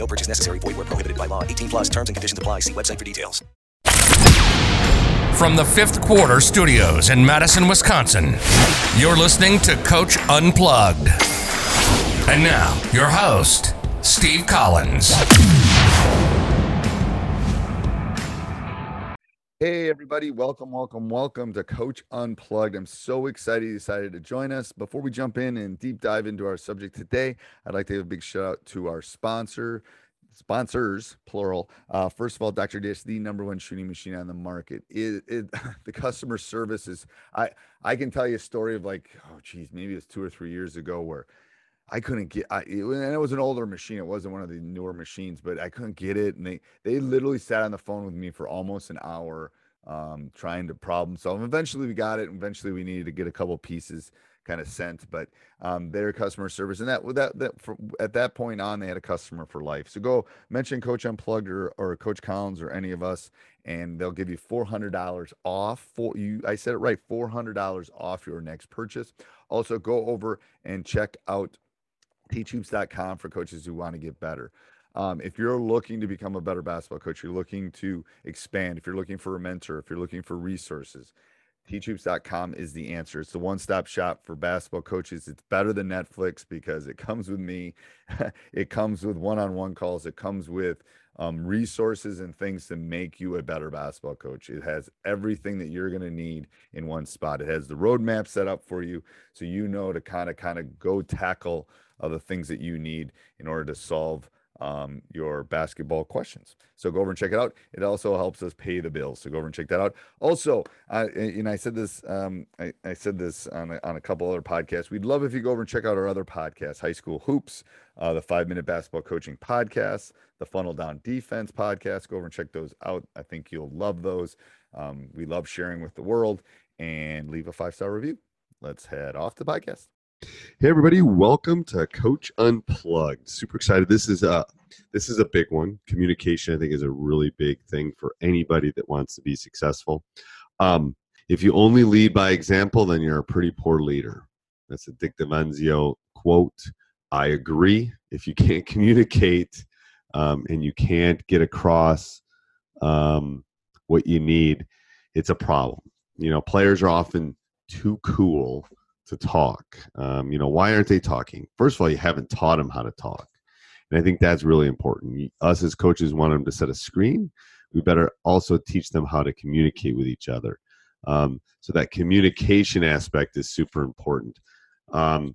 No purchase necessary. Void were prohibited by law. 18 plus terms and conditions apply. See website for details. From the fifth quarter studios in Madison, Wisconsin, you're listening to Coach Unplugged. And now, your host, Steve Collins. Everybody. Welcome, welcome, welcome to Coach Unplugged. I'm so excited you decided to join us. Before we jump in and deep dive into our subject today, I'd like to give a big shout out to our sponsor, sponsors, plural. Uh, first of all, Dr. Dish, the number one shooting machine on the market. It, it, the customer service is, I, I can tell you a story of like, oh, geez, maybe it was two or three years ago where I couldn't get I it, and it was an older machine. It wasn't one of the newer machines, but I couldn't get it. And they they literally sat on the phone with me for almost an hour um trying to problem solve. Eventually we got it. Eventually we needed to get a couple pieces kind of sent, but um their customer service and that that that for, at that point on they had a customer for life. So go mention Coach Unplugged or, or Coach Collins or any of us and they'll give you $400 off for you I said it right $400 off your next purchase. Also go over and check out teachhoops.com for coaches who want to get better. Um, if you're looking to become a better basketball coach, you're looking to expand, if you're looking for a mentor, if you're looking for resources, teachhoops.com is the answer. It's the one stop shop for basketball coaches. It's better than Netflix because it comes with me, it comes with one on one calls, it comes with um, resources and things to make you a better basketball coach. It has everything that you're going to need in one spot. It has the roadmap set up for you so you know to kind of kind of go tackle of the things that you need in order to solve um, your basketball questions. So go over and check it out. It also helps us pay the bills. So go over and check that out. Also, uh, and I said this, um, I, I, said this on a, on a couple other podcasts. We'd love if you go over and check out our other podcasts: High School Hoops, uh, the Five Minute Basketball Coaching Podcast, the Funnel Down Defense Podcast. Go over and check those out. I think you'll love those. Um, we love sharing with the world. And leave a five star review. Let's head off the podcast. Hey everybody, welcome to Coach Unplugged. Super excited. This is a this is a big one. Communication, I think, is a really big thing for anybody that wants to be successful. Um, if you only lead by example, then you're a pretty poor leader. That's a Dick DeVenzio quote. I agree. If you can't communicate um, and you can't get across um, what you need, it's a problem. You know, players are often too cool to talk. Um, you know, why aren't they talking? First of all, you haven't taught them how to talk. And I think that's really important. Us as coaches want them to set a screen. We better also teach them how to communicate with each other. Um, so that communication aspect is super important. Um,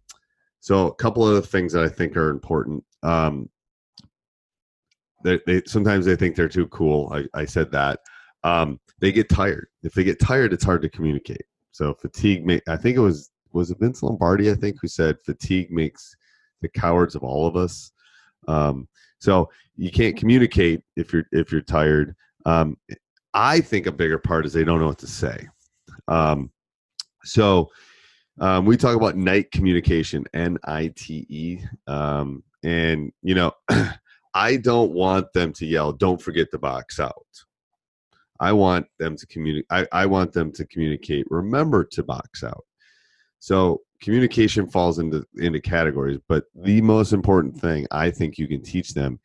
so a couple of the things that I think are important. Um, they, they, sometimes they think they're too cool. I, I said that. Um, they get tired. If they get tired, it's hard to communicate. So fatigue. May, I think it was was it Vince Lombardi, I think, who said fatigue makes the cowards of all of us. Um, so you can't communicate if you're if you're tired. Um, I think a bigger part is they don't know what to say. Um, so um, we talk about night communication, N I T E, um, and you know, I don't want them to yell, "Don't forget to box out." I want them to communicate. I, I want them to communicate. Remember to box out. So communication falls into into categories, but the most important thing I think you can teach them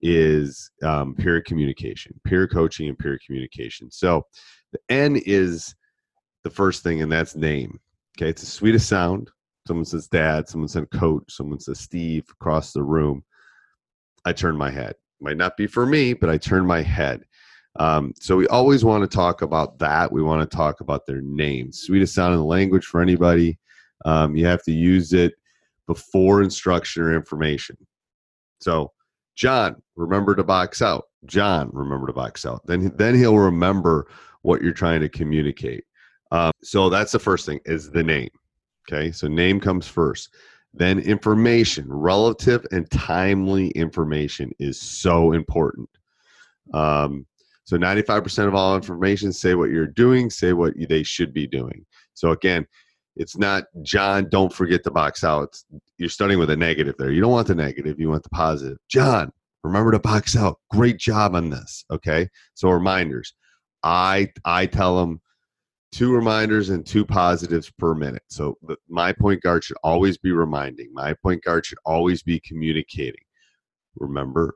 is um, peer communication, peer coaching, and peer communication. So the N is the first thing, and that's name. Okay, it's the sweetest sound. Someone says dad, someone says coach, someone says Steve across the room. I turn my head. Might not be for me, but I turn my head. Um, so we always want to talk about that. We want to talk about their names. Sweetest sound in the language for anybody. Um, you have to use it before instruction or information. So, John, remember to box out. John, remember to box out. Then, then he'll remember what you're trying to communicate. Um, so that's the first thing is the name. Okay, so name comes first. Then information, relative and timely information is so important. Um, so 95% of all information say what you're doing, say what they should be doing. So again, it's not John, don't forget to box out. You're starting with a negative there. You don't want the negative, you want the positive. John, remember to box out. Great job on this. Okay. So reminders. I I tell them two reminders and two positives per minute. So my point guard should always be reminding. My point guard should always be communicating. Remember,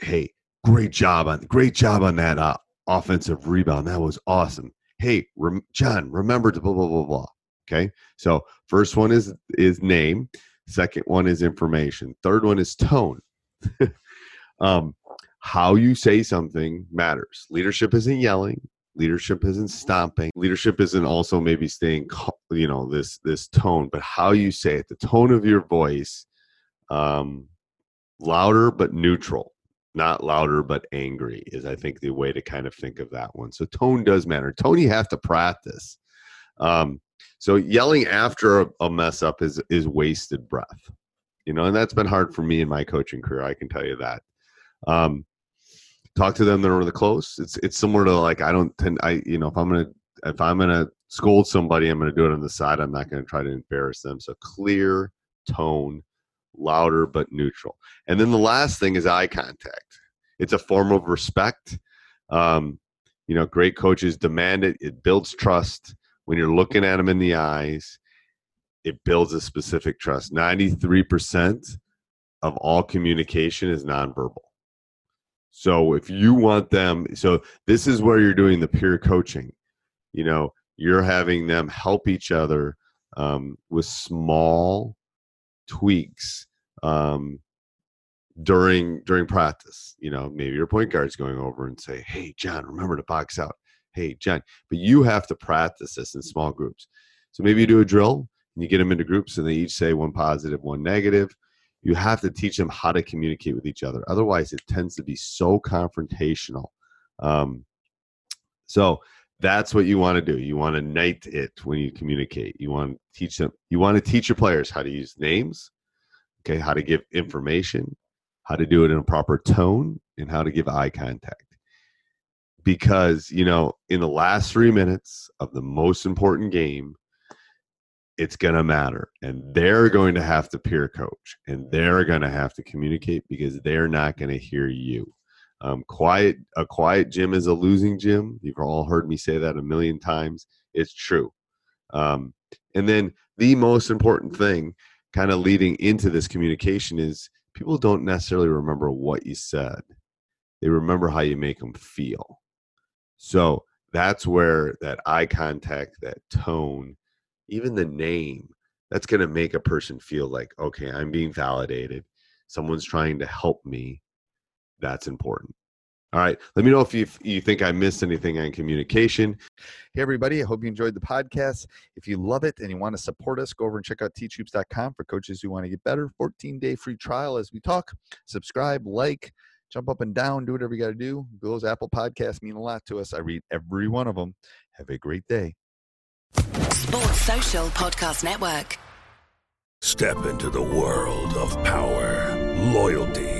hey, great job on great job on that uh, offensive rebound. That was awesome. Hey, rem, John, remember to blah blah blah blah. Okay, so first one is is name. Second one is information. Third one is tone. um, how you say something matters. Leadership isn't yelling. Leadership isn't stomping. Leadership isn't also maybe staying, you know, this this tone, but how you say it, the tone of your voice, um, louder but neutral not louder but angry is i think the way to kind of think of that one. So tone does matter. Tone you have to practice. Um, so yelling after a, a, mess up is is wasted breath you know and that's been hard for me in my coaching career i can tell you that. Um, talk to them that are really close. It's it's similar to like i don't tend i you know if i'm gonna if i'm gonna scold somebody i'm gonna do it on the side. I'm not gonna try to embarrass them. So clear tone louder but neutral. And then the last thing is eye contact. It's a form of respect. Um, you know, great coaches demand it. It builds trust when you're looking at them in the eyes. It builds a specific trust. Ninety-three percent of all communication is nonverbal. So if you want them, so this is where you're doing the peer coaching. You know, you're having them help each other um, with small tweaks um, during during practice. You know, maybe your point guard's going over and say, "Hey, John, remember to box out." Hey, John, but you have to practice this in small groups. So maybe you do a drill and you get them into groups, and they each say one positive, one negative. You have to teach them how to communicate with each other. Otherwise, it tends to be so confrontational. Um, so that's what you want to do. You want to knight it when you communicate. You want to teach them. You want to teach your players how to use names, okay, how to give information, how to do it in a proper tone, and how to give eye contact. Because you know, in the last three minutes of the most important game, it's going to matter, and they're going to have to peer coach, and they're going to have to communicate because they're not going to hear you. Um, quiet, a quiet gym is a losing gym. You've all heard me say that a million times. It's true. Um, and then the most important thing, kind of leading into this communication, is people don't necessarily remember what you said. They remember how you make them feel. So that's where that eye contact, that tone, even the name, that's going to make a person feel like, okay, I'm being validated. Someone's trying to help me that's important. All right. Let me know if you, if you think I missed anything on communication. Hey, everybody. I hope you enjoyed the podcast. If you love it and you want to support us, go over and check out teachhoops.com for coaches who want to get better. 14 day free trial as we talk. Subscribe, like, jump up and down, do whatever you got to do. Those Apple podcasts mean a lot to us. I read every one of them. Have a great day. Sports Social Podcast Network. Step into the world of power, loyalty